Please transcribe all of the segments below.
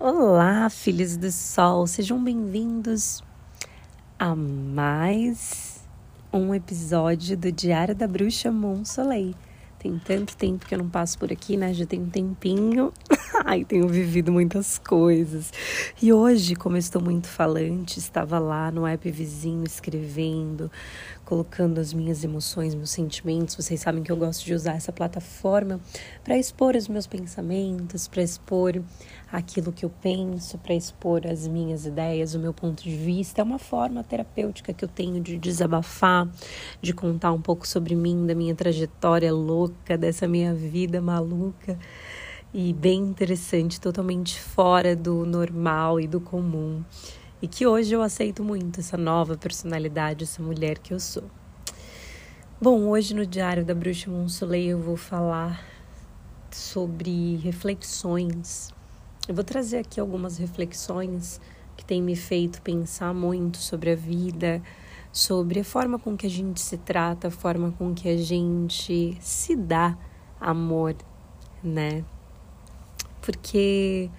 Olá, filhos do sol, sejam bem-vindos a mais um episódio do Diário da Bruxa Monsoleil. Tem tanto tempo que eu não passo por aqui, né? Já tem um tempinho. Ai, tenho vivido muitas coisas. E hoje, como eu estou muito falante, estava lá no app vizinho escrevendo, colocando as minhas emoções, meus sentimentos. Vocês sabem que eu gosto de usar essa plataforma para expor os meus pensamentos, para expor aquilo que eu penso, para expor as minhas ideias, o meu ponto de vista. É uma forma terapêutica que eu tenho de desabafar, de contar um pouco sobre mim, da minha trajetória louca, dessa minha vida maluca e bem interessante, totalmente fora do normal e do comum e que hoje eu aceito muito essa nova personalidade, essa mulher que eu sou. Bom, hoje no Diário da Bruxa Monsoleil eu vou falar sobre reflexões. Eu vou trazer aqui algumas reflexões que têm me feito pensar muito sobre a vida, sobre a forma com que a gente se trata, a forma com que a gente se dá amor, né? Porque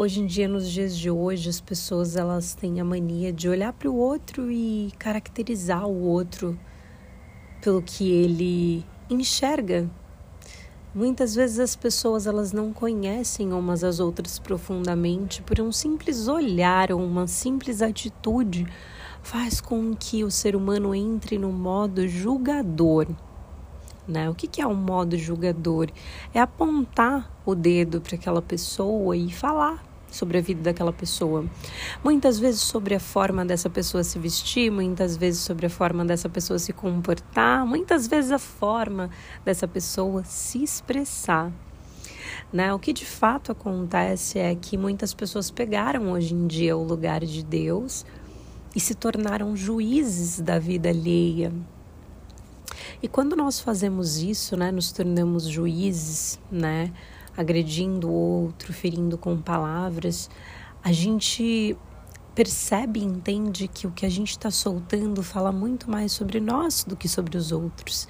Hoje em dia, nos dias de hoje, as pessoas elas têm a mania de olhar para o outro e caracterizar o outro pelo que ele enxerga. Muitas vezes as pessoas elas não conhecem umas às outras profundamente por um simples olhar ou uma simples atitude faz com que o ser humano entre no modo julgador. Né? O que, que é um modo julgador? É apontar o dedo para aquela pessoa e falar sobre a vida daquela pessoa. Muitas vezes sobre a forma dessa pessoa se vestir, muitas vezes sobre a forma dessa pessoa se comportar, muitas vezes a forma dessa pessoa se expressar. Né? O que de fato acontece é que muitas pessoas pegaram hoje em dia o lugar de Deus e se tornaram juízes da vida alheia. E quando nós fazemos isso, né, nos tornamos juízes, né? Agredindo o outro, ferindo com palavras, a gente percebe e entende que o que a gente está soltando fala muito mais sobre nós do que sobre os outros.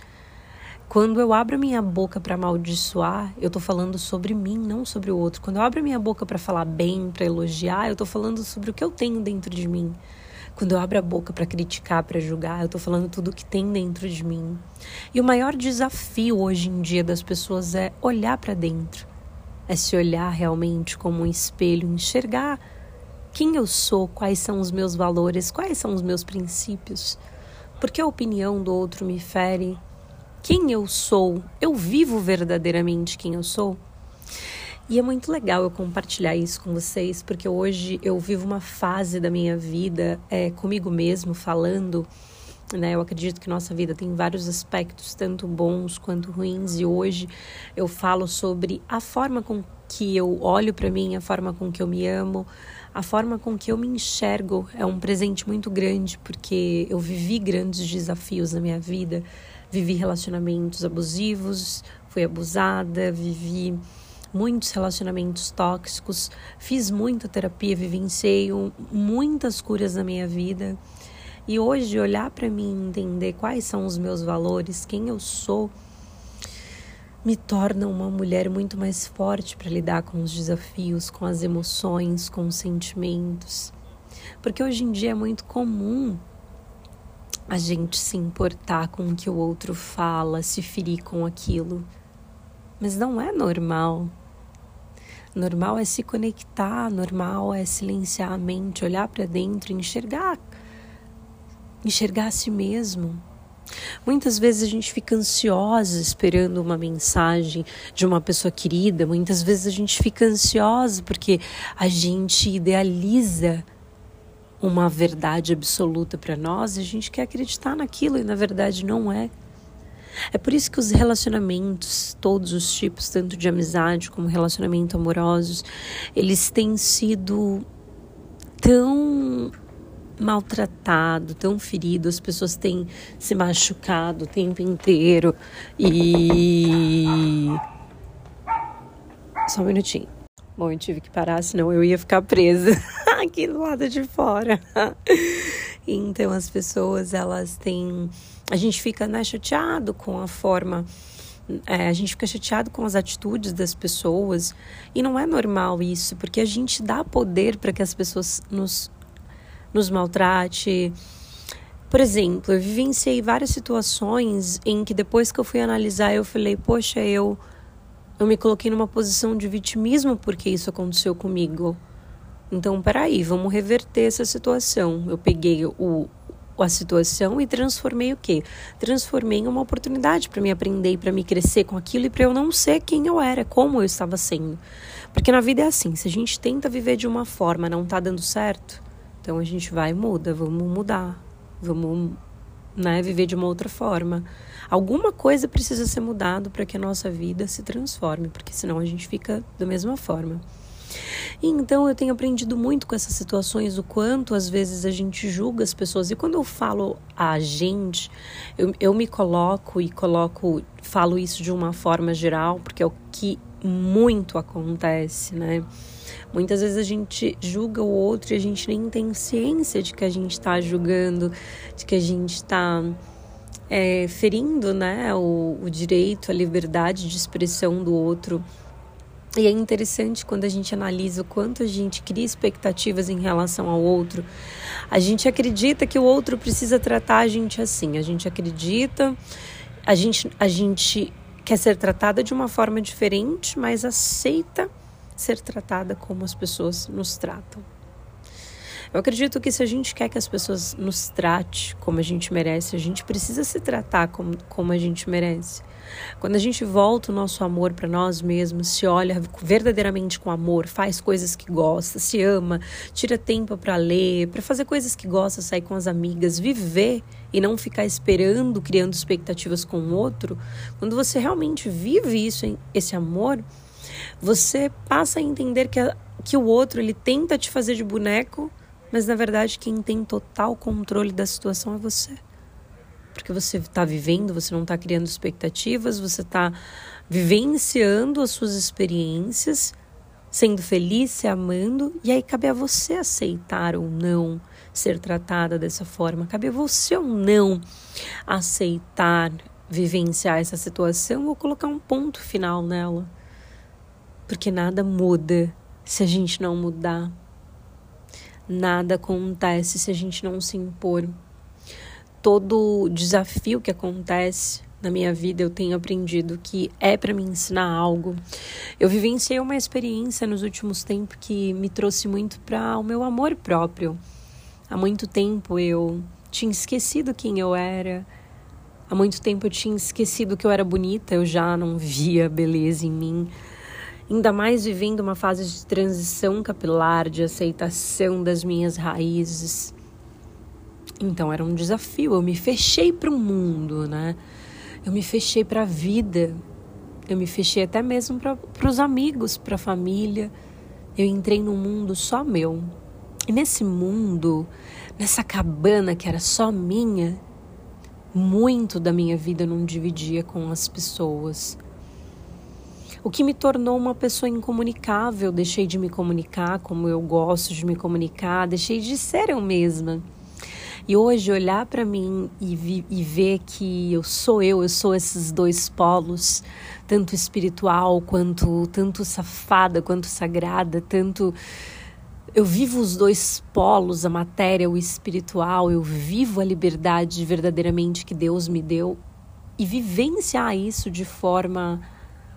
Quando eu abro minha boca para amaldiçoar, eu estou falando sobre mim, não sobre o outro. Quando eu abro minha boca para falar bem, para elogiar, eu estou falando sobre o que eu tenho dentro de mim. Quando eu abro a boca para criticar, para julgar, eu estou falando tudo o que tem dentro de mim. E o maior desafio hoje em dia das pessoas é olhar para dentro é se olhar realmente como um espelho, enxergar quem eu sou, quais são os meus valores, quais são os meus princípios. Porque a opinião do outro me fere. Quem eu sou? Eu vivo verdadeiramente quem eu sou? E é muito legal eu compartilhar isso com vocês, porque hoje eu vivo uma fase da minha vida é, comigo mesmo, falando né? Eu acredito que nossa vida tem vários aspectos, tanto bons quanto ruins, e hoje eu falo sobre a forma com que eu olho para mim, a forma com que eu me amo, a forma com que eu me enxergo. É um presente muito grande porque eu vivi grandes desafios na minha vida, vivi relacionamentos abusivos, fui abusada, vivi muitos relacionamentos tóxicos, fiz muita terapia, vivenciei muitas curas na minha vida. E hoje olhar para mim, entender quais são os meus valores, quem eu sou, me torna uma mulher muito mais forte para lidar com os desafios, com as emoções, com os sentimentos. Porque hoje em dia é muito comum a gente se importar com o que o outro fala, se ferir com aquilo. Mas não é normal. Normal é se conectar, normal é silenciar a mente, olhar para dentro, enxergar enxergar a si mesmo. Muitas vezes a gente fica ansiosa esperando uma mensagem de uma pessoa querida, muitas vezes a gente fica ansiosa porque a gente idealiza uma verdade absoluta para nós e a gente quer acreditar naquilo e na verdade não é. É por isso que os relacionamentos, todos os tipos, tanto de amizade como relacionamento amorosos, eles têm sido tão maltratado, tão ferido, as pessoas têm se machucado o tempo inteiro e. Só um minutinho. Bom, eu tive que parar, senão eu ia ficar presa aqui do lado de fora. então as pessoas, elas têm. A gente fica né, chateado com a forma É, a gente fica chateado com as atitudes das pessoas e não é normal isso, porque a gente dá poder para que as pessoas nos, nos maltrate. Por exemplo, eu vivenciei várias situações em que depois que eu fui analisar, eu falei, poxa, eu, eu me coloquei numa posição de vitimismo porque isso aconteceu comigo. Então, peraí, vamos reverter essa situação. Eu peguei o, a situação e transformei o quê? Transformei em uma oportunidade para me aprender para me crescer com aquilo e para eu não ser quem eu era, como eu estava sendo. Porque na vida é assim, se a gente tenta viver de uma forma, não tá dando certo, então a gente vai e muda, vamos mudar. Vamos, né, viver de uma outra forma. Alguma coisa precisa ser mudado para que a nossa vida se transforme, porque senão a gente fica da mesma forma. Então eu tenho aprendido muito com essas situações, o quanto às vezes a gente julga as pessoas. E quando eu falo a gente, eu, eu me coloco e coloco, falo isso de uma forma geral, porque é o que muito acontece, né? Muitas vezes a gente julga o outro e a gente nem tem ciência de que a gente está julgando, de que a gente está é, ferindo né, o, o direito, a liberdade de expressão do outro. E é interessante quando a gente analisa o quanto a gente cria expectativas em relação ao outro. A gente acredita que o outro precisa tratar a gente assim. A gente acredita, a gente, a gente quer ser tratada de uma forma diferente, mas aceita ser tratada como as pessoas nos tratam. Eu acredito que se a gente quer que as pessoas nos trate como a gente merece, a gente precisa se tratar como, como a gente merece. Quando a gente volta o nosso amor para nós mesmos, se olha verdadeiramente com amor, faz coisas que gosta, se ama, tira tempo para ler, para fazer coisas que gosta, sair com as amigas, viver e não ficar esperando, criando expectativas com o outro, quando você realmente vive isso, esse amor, você passa a entender que, a, que o outro ele tenta te fazer de boneco mas na verdade, quem tem total controle da situação é você. Porque você está vivendo, você não está criando expectativas, você está vivenciando as suas experiências, sendo feliz, se amando, e aí cabe a você aceitar ou não ser tratada dessa forma, cabe a você ou não aceitar vivenciar essa situação ou colocar um ponto final nela. Porque nada muda se a gente não mudar. Nada acontece se a gente não se impor. Todo desafio que acontece na minha vida eu tenho aprendido que é para me ensinar algo. Eu vivenciei uma experiência nos últimos tempos que me trouxe muito para o meu amor próprio. Há muito tempo eu tinha esquecido quem eu era. Há muito tempo eu tinha esquecido que eu era bonita, eu já não via beleza em mim ainda mais vivendo uma fase de transição capilar, de aceitação das minhas raízes. Então era um desafio. Eu me fechei para o mundo, né? Eu me fechei para a vida. Eu me fechei até mesmo para os amigos, para a família. Eu entrei num mundo só meu. E nesse mundo, nessa cabana que era só minha, muito da minha vida eu não dividia com as pessoas o que me tornou uma pessoa incomunicável. Deixei de me comunicar como eu gosto de me comunicar, deixei de ser eu mesma. E hoje olhar para mim e, vi, e, ver que eu sou eu, eu sou esses dois polos, tanto espiritual quanto tanto safada quanto sagrada, tanto eu vivo os dois polos, a matéria, o espiritual, eu vivo a liberdade verdadeiramente que Deus me deu e vivenciar isso de forma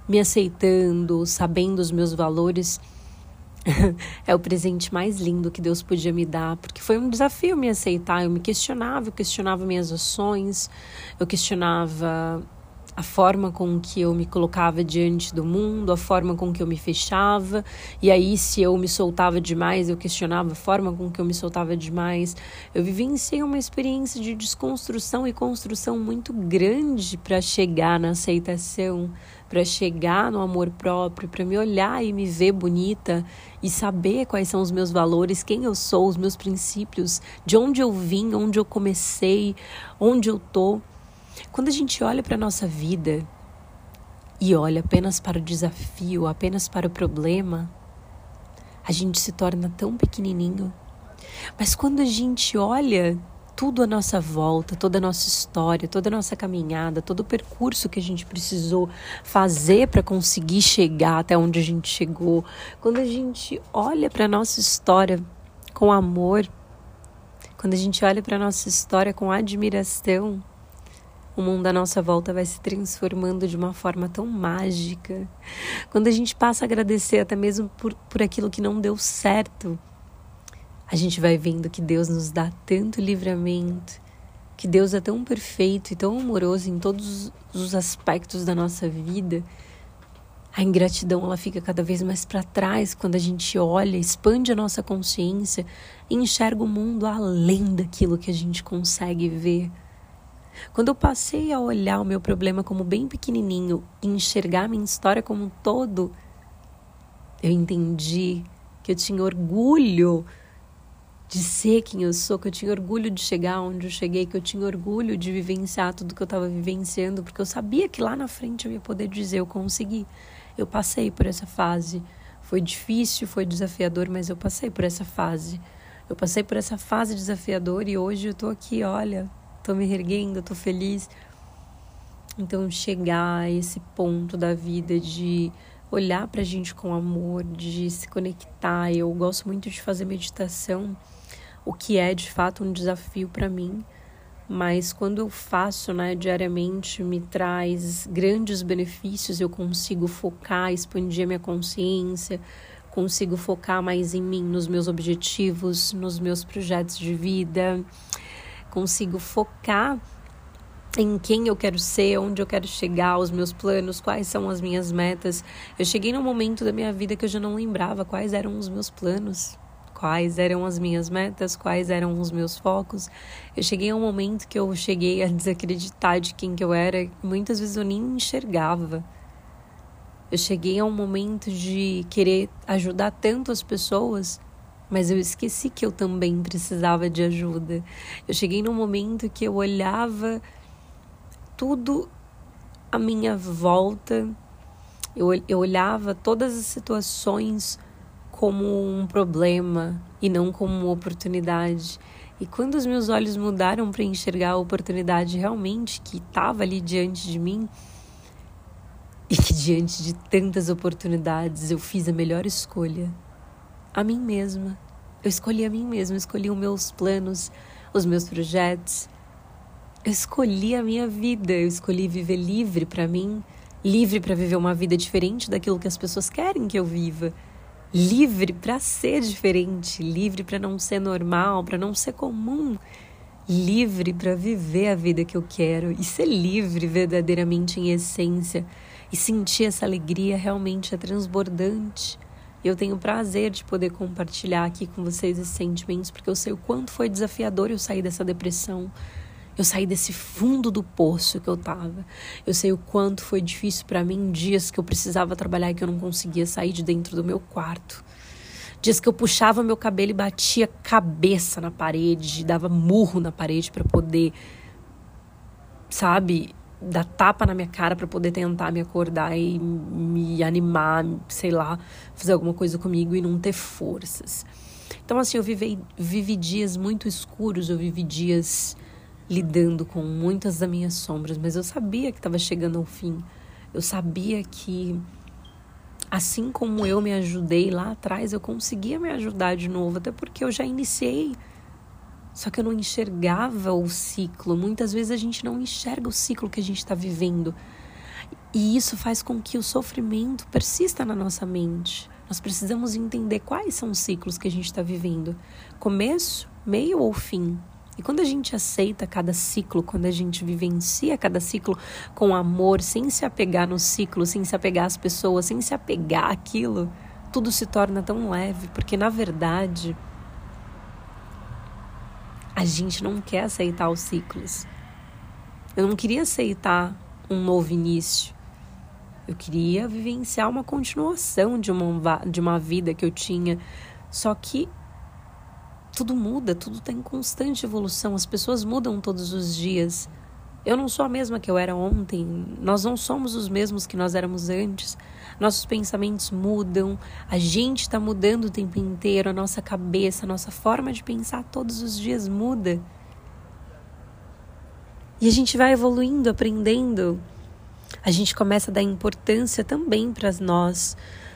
me aceitando, sabendo os meus valores, é o presente mais lindo que Deus podia me dar, porque foi um desafio me aceitar. Eu me questionava, eu questionava minhas ações, eu questionava a forma com que eu me colocava diante do mundo, a forma com que eu me fechava, e aí se eu me soltava demais, eu questionava a forma com que eu me soltava demais. Eu vivenciei uma experiência de desconstrução e construção muito grande para chegar na aceitação, para chegar no amor próprio, para me olhar e me ver bonita e saber quais são os meus valores, quem eu sou, os meus princípios, de onde eu vim, onde eu comecei, onde eu tô. Quando a gente olha para nossa vida e olha apenas para o desafio, apenas para o problema, a gente se torna tão pequenininho. Mas quando a gente olha tudo à nossa volta, toda a nossa história, toda a nossa caminhada, todo o percurso que a gente precisou fazer para conseguir chegar até onde a gente chegou, quando a gente olha para a nossa história com amor, quando a gente olha para a nossa história com admiração, o mundo à nossa volta vai se transformando de uma forma tão mágica. Quando a gente passa a agradecer até mesmo por, por aquilo que não deu certo, a gente vai vendo que Deus nos dá tanto livramento, que Deus é tão perfeito e tão amoroso em todos os aspectos da nossa vida. A ingratidão ela fica cada vez mais para trás quando a gente olha, expande a nossa consciência e enxerga o mundo além daquilo que a gente consegue ver. Quando eu passei a olhar o meu problema como bem pequenininho e enxergar minha história como um todo, eu entendi que eu tinha orgulho de ser quem eu sou, que eu tinha orgulho de chegar onde eu cheguei, que eu tinha orgulho de vivenciar tudo que eu estava vivenciando, porque eu sabia que lá na frente eu ia poder dizer eu consegui. Eu passei por essa fase. Foi difícil, foi desafiador, mas eu passei por essa fase. Eu passei por essa fase desafiadora e hoje eu tô aqui, olha, tô me erguendo, tô feliz. Então chegar a esse ponto da vida de olhar pra gente com amor, de se conectar. Eu gosto muito de fazer meditação o que é de fato um desafio para mim, mas quando eu faço né, diariamente me traz grandes benefícios, eu consigo focar, expandir a minha consciência, consigo focar mais em mim, nos meus objetivos, nos meus projetos de vida, consigo focar em quem eu quero ser, onde eu quero chegar, os meus planos, quais são as minhas metas. Eu cheguei num momento da minha vida que eu já não lembrava quais eram os meus planos quais eram as minhas metas, quais eram os meus focos. Eu cheguei a um momento que eu cheguei a desacreditar de quem que eu era, muitas vezes eu nem enxergava. Eu cheguei a um momento de querer ajudar tanto as pessoas, mas eu esqueci que eu também precisava de ajuda. Eu cheguei num momento que eu olhava tudo à minha volta, eu, eu olhava todas as situações como um problema e não como uma oportunidade. E quando os meus olhos mudaram para enxergar a oportunidade realmente que estava ali diante de mim, e que diante de tantas oportunidades eu fiz a melhor escolha, a mim mesma. Eu escolhi a mim mesma, escolhi os meus planos, os meus projetos. Eu escolhi a minha vida, eu escolhi viver livre para mim, livre para viver uma vida diferente daquilo que as pessoas querem que eu viva livre para ser diferente, livre para não ser normal, para não ser comum, livre para viver a vida que eu quero e ser livre verdadeiramente em essência e sentir essa alegria realmente é transbordante. Eu tenho prazer de poder compartilhar aqui com vocês esses sentimentos porque eu sei o quanto foi desafiador eu sair dessa depressão eu saí desse fundo do poço que eu tava. Eu sei o quanto foi difícil para mim dias que eu precisava trabalhar e que eu não conseguia sair de dentro do meu quarto. Dias que eu puxava meu cabelo e batia cabeça na parede, dava murro na parede para poder sabe, dar tapa na minha cara para poder tentar me acordar e me animar, sei lá, fazer alguma coisa comigo e não ter forças. Então, assim, eu vivi, vivi dias muito escuros, eu vivi dias lidando com muitas das minhas sombras, mas eu sabia que estava chegando ao fim. Eu sabia que, assim como eu me ajudei lá atrás, eu conseguia me ajudar de novo, até porque eu já iniciei. Só que eu não enxergava o ciclo. Muitas vezes a gente não enxerga o ciclo que a gente está vivendo. E isso faz com que o sofrimento persista na nossa mente. Nós precisamos entender quais são os ciclos que a gente está vivendo: começo, meio ou fim. E quando a gente aceita cada ciclo, quando a gente vivencia cada ciclo com amor, sem se apegar no ciclo, sem se apegar às pessoas, sem se apegar àquilo, tudo se torna tão leve, porque na verdade a gente não quer aceitar os ciclos. Eu não queria aceitar um novo início. Eu queria vivenciar uma continuação de uma, de uma vida que eu tinha. Só que tudo muda, tudo está em constante evolução, as pessoas mudam todos os dias. Eu não sou a mesma que eu era ontem, nós não somos os mesmos que nós éramos antes. Nossos pensamentos mudam, a gente está mudando o tempo inteiro, a nossa cabeça, a nossa forma de pensar todos os dias muda. E a gente vai evoluindo, aprendendo. A gente começa a dar importância também para nós.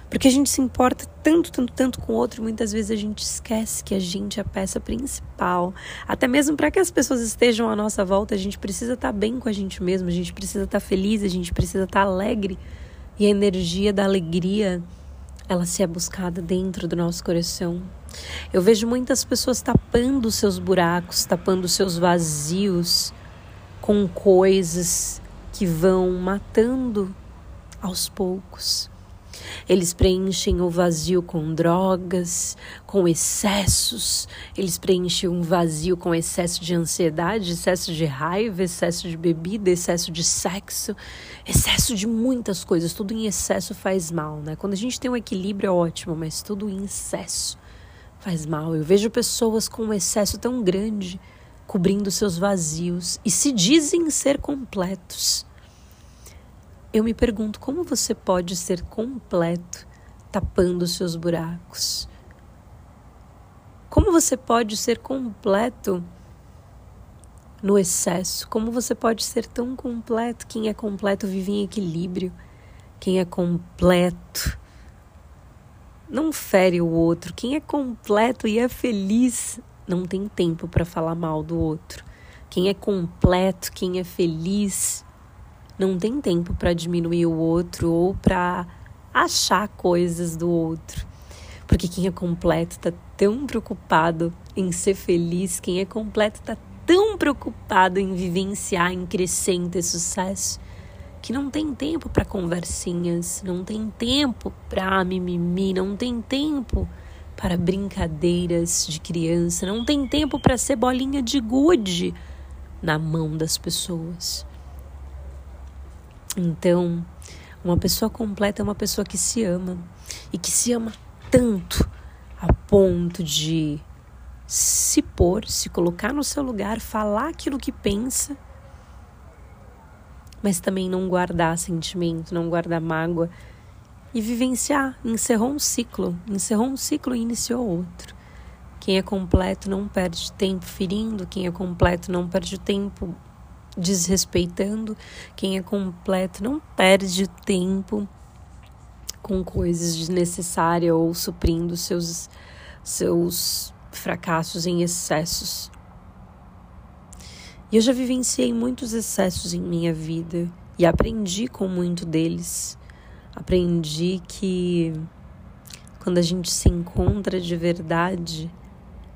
Porque a gente se importa tanto, tanto, tanto com o outro, muitas vezes a gente esquece que a gente é a peça principal. Até mesmo para que as pessoas estejam à nossa volta, a gente precisa estar tá bem com a gente mesmo, a gente precisa estar tá feliz, a gente precisa estar tá alegre. E a energia da alegria, ela se é buscada dentro do nosso coração. Eu vejo muitas pessoas tapando seus buracos, tapando seus vazios com coisas que vão matando aos poucos. Eles preenchem o vazio com drogas, com excessos, eles preenchem um vazio com excesso de ansiedade, excesso de raiva, excesso de bebida, excesso de sexo, excesso de muitas coisas. Tudo em excesso faz mal, né? Quando a gente tem um equilíbrio é ótimo, mas tudo em excesso faz mal. Eu vejo pessoas com um excesso tão grande cobrindo seus vazios e se dizem ser completos. Eu me pergunto como você pode ser completo tapando seus buracos? Como você pode ser completo no excesso? Como você pode ser tão completo? Quem é completo vive em equilíbrio. Quem é completo não fere o outro. Quem é completo e é feliz não tem tempo para falar mal do outro. Quem é completo, quem é feliz, não tem tempo para diminuir o outro ou para achar coisas do outro. Porque quem é completo está tão preocupado em ser feliz, quem é completo está tão preocupado em vivenciar, em crescer, em ter sucesso, que não tem tempo para conversinhas, não tem tempo para mimimi, não tem tempo para brincadeiras de criança, não tem tempo para ser bolinha de gude na mão das pessoas. Então, uma pessoa completa é uma pessoa que se ama e que se ama tanto a ponto de se pôr, se colocar no seu lugar, falar aquilo que pensa mas também não guardar sentimento, não guardar mágoa e vivenciar. Encerrou um ciclo, encerrou um ciclo e iniciou outro. Quem é completo não perde tempo ferindo, quem é completo não perde tempo desrespeitando, quem é completo não perde tempo com coisas desnecessárias ou suprindo seus seus fracassos em excessos. E eu já vivenciei muitos excessos em minha vida e aprendi com muito deles. Aprendi que quando a gente se encontra de verdade,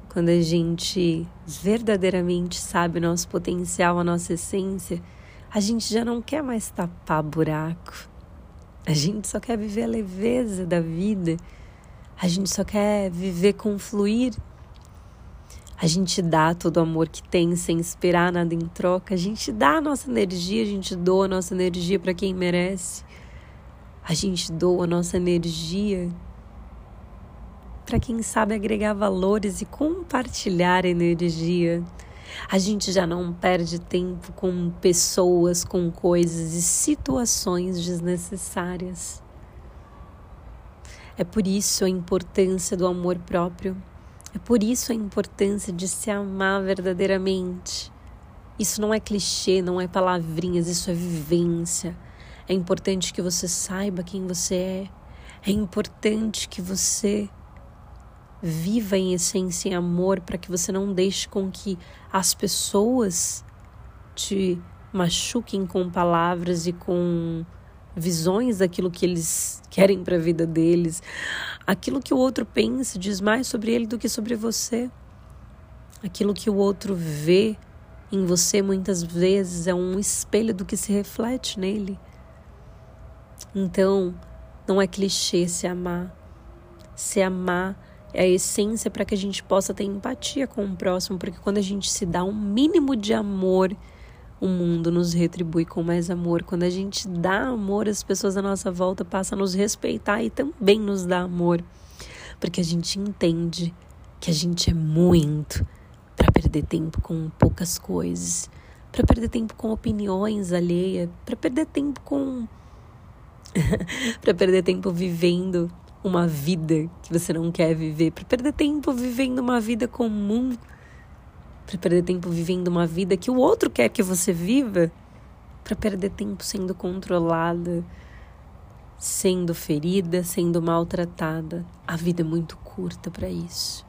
quando a gente verdadeiramente sabe o nosso potencial, a nossa essência, a gente já não quer mais tapar buraco. A gente só quer viver a leveza da vida. A gente só quer viver com fluir a gente dá todo o amor que tem sem esperar nada em troca. A gente dá a nossa energia, a gente doa a nossa energia para quem merece. A gente doa a nossa energia para quem sabe agregar valores e compartilhar energia. A gente já não perde tempo com pessoas, com coisas e situações desnecessárias. É por isso a importância do amor próprio. É por isso a importância de se amar verdadeiramente. Isso não é clichê, não é palavrinhas, isso é vivência. É importante que você saiba quem você é. É importante que você viva em essência em amor para que você não deixe com que as pessoas te machuquem com palavras e com visões daquilo que eles querem para a vida deles. Aquilo que o outro pensa diz mais sobre ele do que sobre você. Aquilo que o outro vê em você muitas vezes é um espelho do que se reflete nele. Então, não é clichê se amar. Se amar é a essência para que a gente possa ter empatia com o próximo, porque quando a gente se dá um mínimo de amor, o mundo nos retribui com mais amor. Quando a gente dá amor, as pessoas à nossa volta passam a nos respeitar e também nos dá amor. Porque a gente entende que a gente é muito para perder tempo com poucas coisas, para perder tempo com opiniões alheias, para perder tempo com. para perder tempo vivendo uma vida que você não quer viver, para perder tempo vivendo uma vida comum para perder tempo vivendo uma vida que o outro quer que você viva, para perder tempo sendo controlada, sendo ferida, sendo maltratada. A vida é muito curta para isso.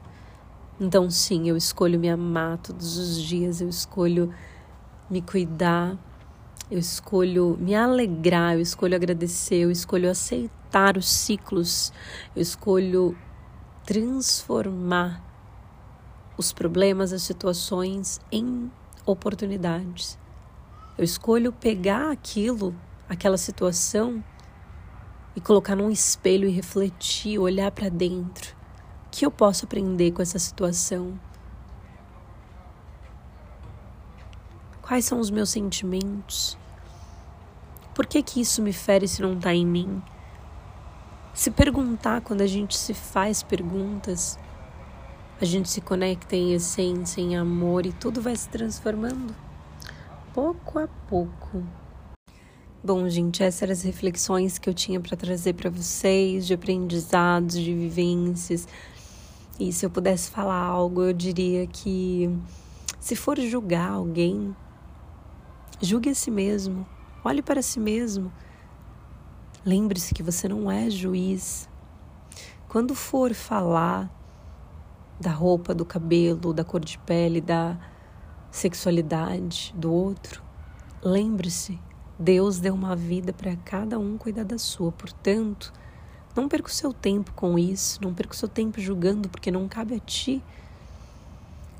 Então, sim, eu escolho me amar todos os dias, eu escolho me cuidar, eu escolho me alegrar, eu escolho agradecer, eu escolho aceitar os ciclos, eu escolho transformar os problemas, as situações em oportunidades. Eu escolho pegar aquilo, aquela situação e colocar num espelho e refletir, olhar para dentro. O que eu posso aprender com essa situação? Quais são os meus sentimentos? Por que que isso me fere se não está em mim? Se perguntar quando a gente se faz perguntas, a gente se conecta em essência, em amor e tudo vai se transformando pouco a pouco. Bom, gente, essas eram as reflexões que eu tinha para trazer para vocês, de aprendizados, de vivências. E se eu pudesse falar algo, eu diria que se for julgar alguém, julgue a si mesmo, olhe para si mesmo. Lembre-se que você não é juiz. Quando for falar, da roupa, do cabelo, da cor de pele, da sexualidade do outro, lembre-se, Deus deu uma vida para cada um cuidar da sua. Portanto, não perca o seu tempo com isso, não perca o seu tempo julgando, porque não cabe a ti.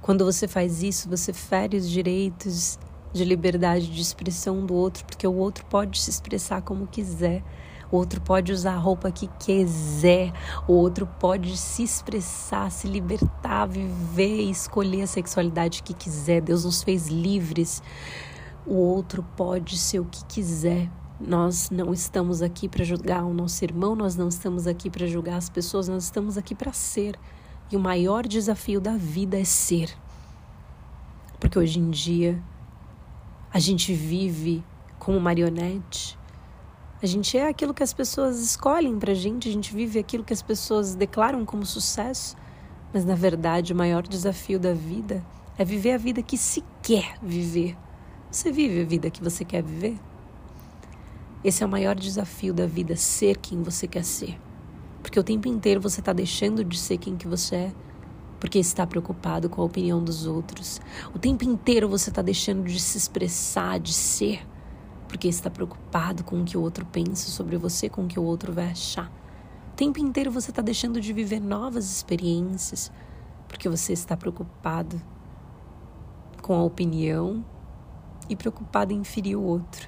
Quando você faz isso, você fere os direitos de liberdade de expressão do outro, porque o outro pode se expressar como quiser o outro pode usar a roupa que quiser, o outro pode se expressar, se libertar, viver escolher a sexualidade que quiser. Deus nos fez livres. O outro pode ser o que quiser. Nós não estamos aqui para julgar o nosso irmão, nós não estamos aqui para julgar as pessoas, nós estamos aqui para ser. E o maior desafio da vida é ser. Porque hoje em dia a gente vive como marionete a gente é aquilo que as pessoas escolhem pra gente, a gente vive aquilo que as pessoas declaram como sucesso. Mas na verdade, o maior desafio da vida é viver a vida que se quer viver. Você vive a vida que você quer viver? Esse é o maior desafio da vida, ser quem você quer ser. Porque o tempo inteiro você está deixando de ser quem que você é, porque está preocupado com a opinião dos outros. O tempo inteiro você está deixando de se expressar, de ser, porque está preocupado com o que o outro pensa sobre você, com o que o outro vai achar. O tempo inteiro você está deixando de viver novas experiências, porque você está preocupado com a opinião e preocupado em ferir o outro.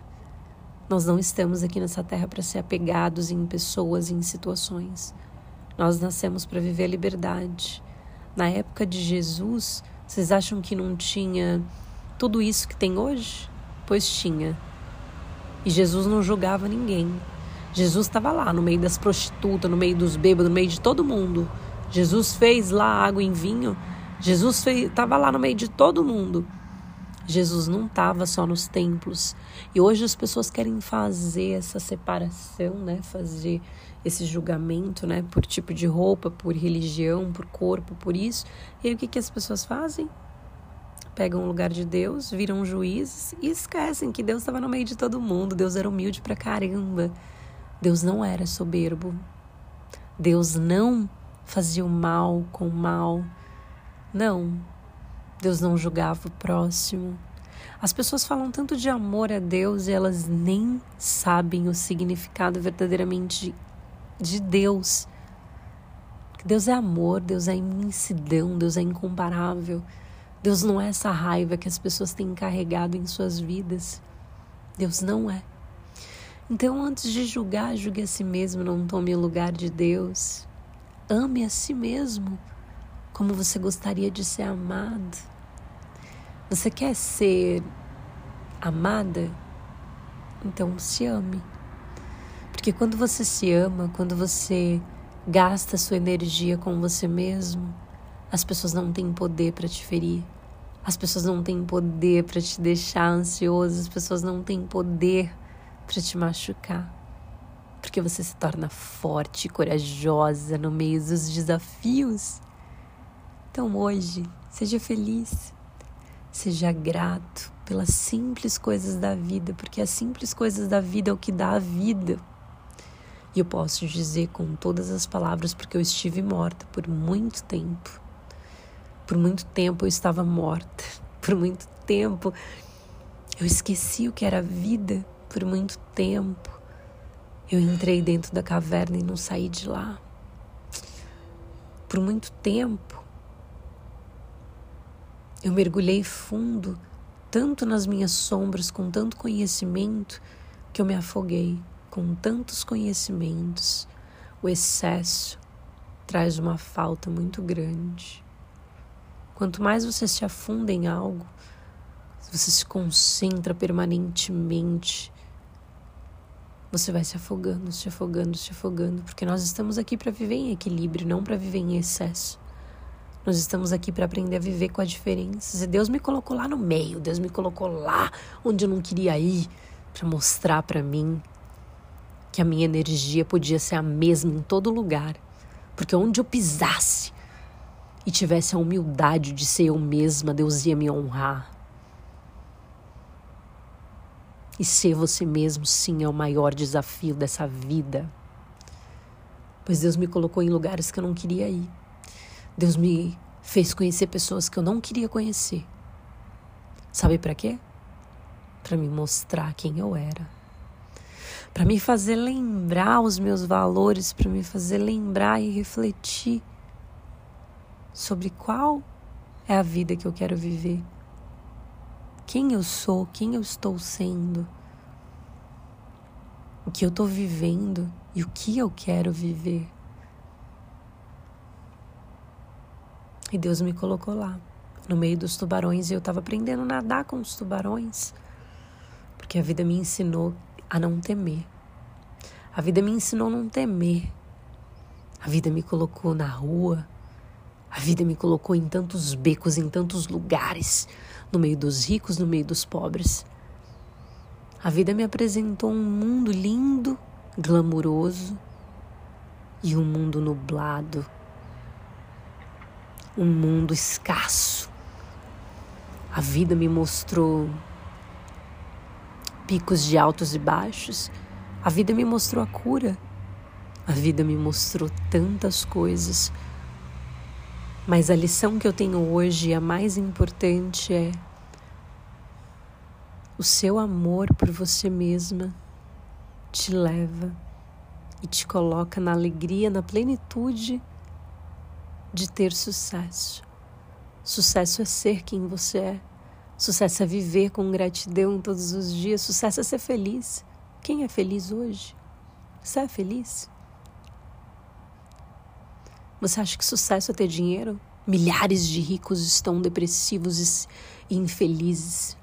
Nós não estamos aqui nessa terra para ser apegados em pessoas e em situações. Nós nascemos para viver a liberdade. Na época de Jesus, vocês acham que não tinha tudo isso que tem hoje? Pois tinha. E Jesus não julgava ninguém. Jesus estava lá, no meio das prostitutas, no meio dos bêbados, no meio de todo mundo. Jesus fez lá água em vinho. Jesus estava lá no meio de todo mundo. Jesus não estava só nos templos. E hoje as pessoas querem fazer essa separação, né? Fazer esse julgamento, né? Por tipo de roupa, por religião, por corpo, por isso. E aí o que, que as pessoas fazem? pegam o lugar de Deus, viram juízes e esquecem que Deus estava no meio de todo mundo. Deus era humilde pra caramba. Deus não era soberbo. Deus não fazia o mal com o mal. Não. Deus não julgava o próximo. As pessoas falam tanto de amor a Deus e elas nem sabem o significado verdadeiramente de Deus. Deus é amor, Deus é imensidão, Deus é incomparável. Deus não é essa raiva que as pessoas têm carregado em suas vidas. Deus não é. Então, antes de julgar, julgue a si mesmo, não tome o lugar de Deus. Ame a si mesmo como você gostaria de ser amado. Você quer ser amada? Então se ame. Porque quando você se ama, quando você gasta sua energia com você mesmo, as pessoas não têm poder para te ferir. As pessoas não têm poder para te deixar ansioso. As pessoas não têm poder para te machucar. Porque você se torna forte e corajosa no meio dos desafios. Então hoje, seja feliz. Seja grato pelas simples coisas da vida, porque as simples coisas da vida é o que dá a vida. E eu posso dizer com todas as palavras, porque eu estive morta por muito tempo. Por muito tempo eu estava morta. Por muito tempo eu esqueci o que era vida. Por muito tempo eu entrei dentro da caverna e não saí de lá. Por muito tempo eu mergulhei fundo tanto nas minhas sombras, com tanto conhecimento, que eu me afoguei com tantos conhecimentos. O excesso traz uma falta muito grande. Quanto mais você se afunda em algo, você se concentra permanentemente, você vai se afogando, se afogando, se afogando, porque nós estamos aqui para viver em equilíbrio, não para viver em excesso. Nós estamos aqui para aprender a viver com as diferenças. E Deus me colocou lá no meio, Deus me colocou lá onde eu não queria ir, para mostrar para mim que a minha energia podia ser a mesma em todo lugar. Porque onde eu pisasse e tivesse a humildade de ser eu mesma, Deus ia me honrar. E ser você mesmo, sim, é o maior desafio dessa vida. Pois Deus me colocou em lugares que eu não queria ir. Deus me fez conhecer pessoas que eu não queria conhecer. Sabe para quê? Para me mostrar quem eu era. Para me fazer lembrar os meus valores, para me fazer lembrar e refletir sobre qual é a vida que eu quero viver. Quem eu sou, quem eu estou sendo, o que eu estou vivendo e o que eu quero viver. E Deus me colocou lá, no meio dos tubarões, e eu estava aprendendo a nadar com os tubarões. Porque a vida me ensinou a não temer. A vida me ensinou a não temer. A vida me colocou na rua. A vida me colocou em tantos becos, em tantos lugares, no meio dos ricos, no meio dos pobres. A vida me apresentou um mundo lindo, glamuroso e um mundo nublado, um mundo escasso. A vida me mostrou picos de altos e baixos. A vida me mostrou a cura. A vida me mostrou tantas coisas. Mas a lição que eu tenho hoje, a mais importante, é o seu amor por você mesma te leva e te coloca na alegria, na plenitude de ter sucesso. Sucesso é ser quem você é. Sucesso é viver com gratidão todos os dias. Sucesso é ser feliz. Quem é feliz hoje? Você é feliz? Você acha que sucesso é ter dinheiro? Milhares de ricos estão depressivos e infelizes.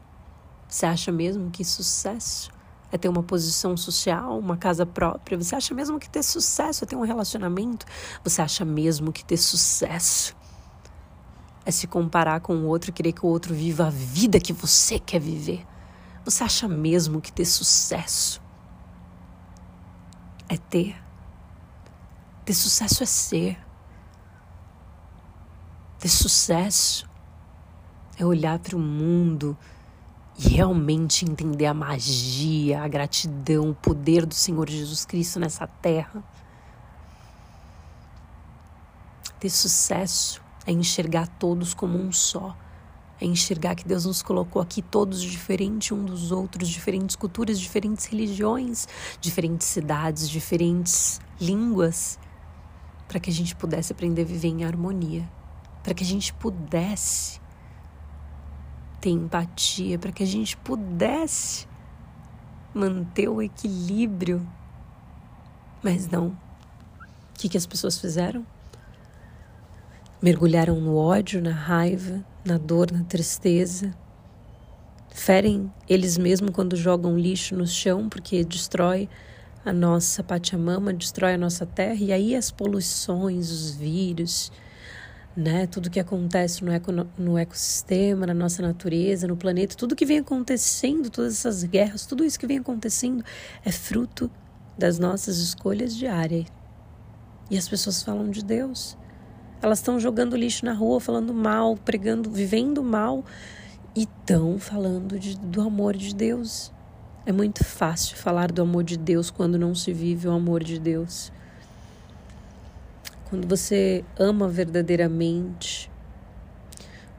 Você acha mesmo que sucesso é ter uma posição social, uma casa própria? Você acha mesmo que ter sucesso é ter um relacionamento? Você acha mesmo que ter sucesso é se comparar com o outro e querer que o outro viva a vida que você quer viver? Você acha mesmo que ter sucesso é ter? Ter sucesso é ser. Ter sucesso é olhar para o mundo e realmente entender a magia, a gratidão, o poder do Senhor Jesus Cristo nessa terra. Ter sucesso é enxergar todos como um só. É enxergar que Deus nos colocou aqui todos diferentes um dos outros, diferentes culturas, diferentes religiões, diferentes cidades, diferentes línguas, para que a gente pudesse aprender a viver em harmonia, para que a gente pudesse ter empatia, para que a gente pudesse manter o equilíbrio. Mas não. O que, que as pessoas fizeram? Mergulharam no ódio, na raiva, na dor, na tristeza. Ferem eles mesmos quando jogam lixo no chão, porque destrói a nossa Pachamama, destrói a nossa terra, e aí as poluições, os vírus, né? Tudo que acontece no, eco, no ecossistema, na nossa natureza, no planeta, tudo que vem acontecendo, todas essas guerras, tudo isso que vem acontecendo é fruto das nossas escolhas diárias. E as pessoas falam de Deus. Elas estão jogando lixo na rua, falando mal, pregando, vivendo mal e estão falando de, do amor de Deus. É muito fácil falar do amor de Deus quando não se vive o amor de Deus. Quando você ama verdadeiramente,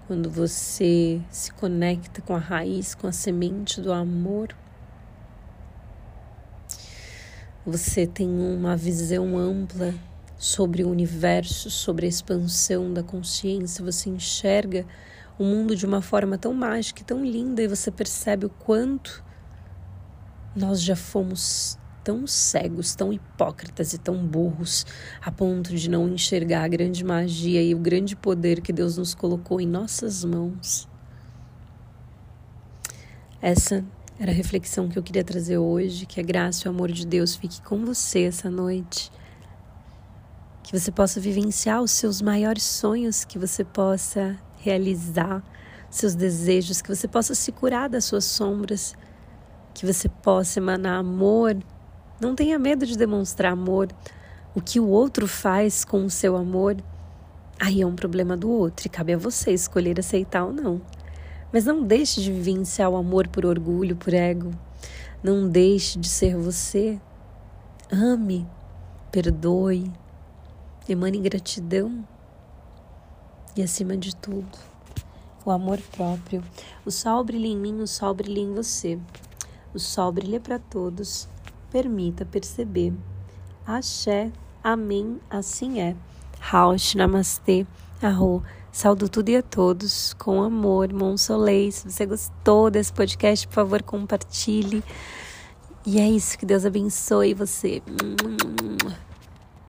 quando você se conecta com a raiz, com a semente do amor, você tem uma visão ampla sobre o universo, sobre a expansão da consciência, você enxerga o mundo de uma forma tão mágica e tão linda e você percebe o quanto nós já fomos tão cegos, tão hipócritas e tão burros a ponto de não enxergar a grande magia e o grande poder que Deus nos colocou em nossas mãos. Essa era a reflexão que eu queria trazer hoje, que a graça e o amor de Deus fique com você essa noite que você possa vivenciar os seus maiores sonhos, que você possa realizar seus desejos, que você possa se curar das suas sombras, que você possa emanar amor. Não tenha medo de demonstrar amor. O que o outro faz com o seu amor, aí é um problema do outro e cabe a você escolher aceitar ou não. Mas não deixe de vivenciar o amor por orgulho, por ego. Não deixe de ser você. Ame, perdoe, Emane gratidão e, acima de tudo, o amor próprio. O sol brilha em mim, o sol brilha em você. O sol brilha para todos. Permita perceber. Axé, amém, assim é. Raush, namastê, arro. Saúdo tudo e a todos com amor, Monsolei. Se você gostou desse podcast, por favor, compartilhe. E é isso, que Deus abençoe você.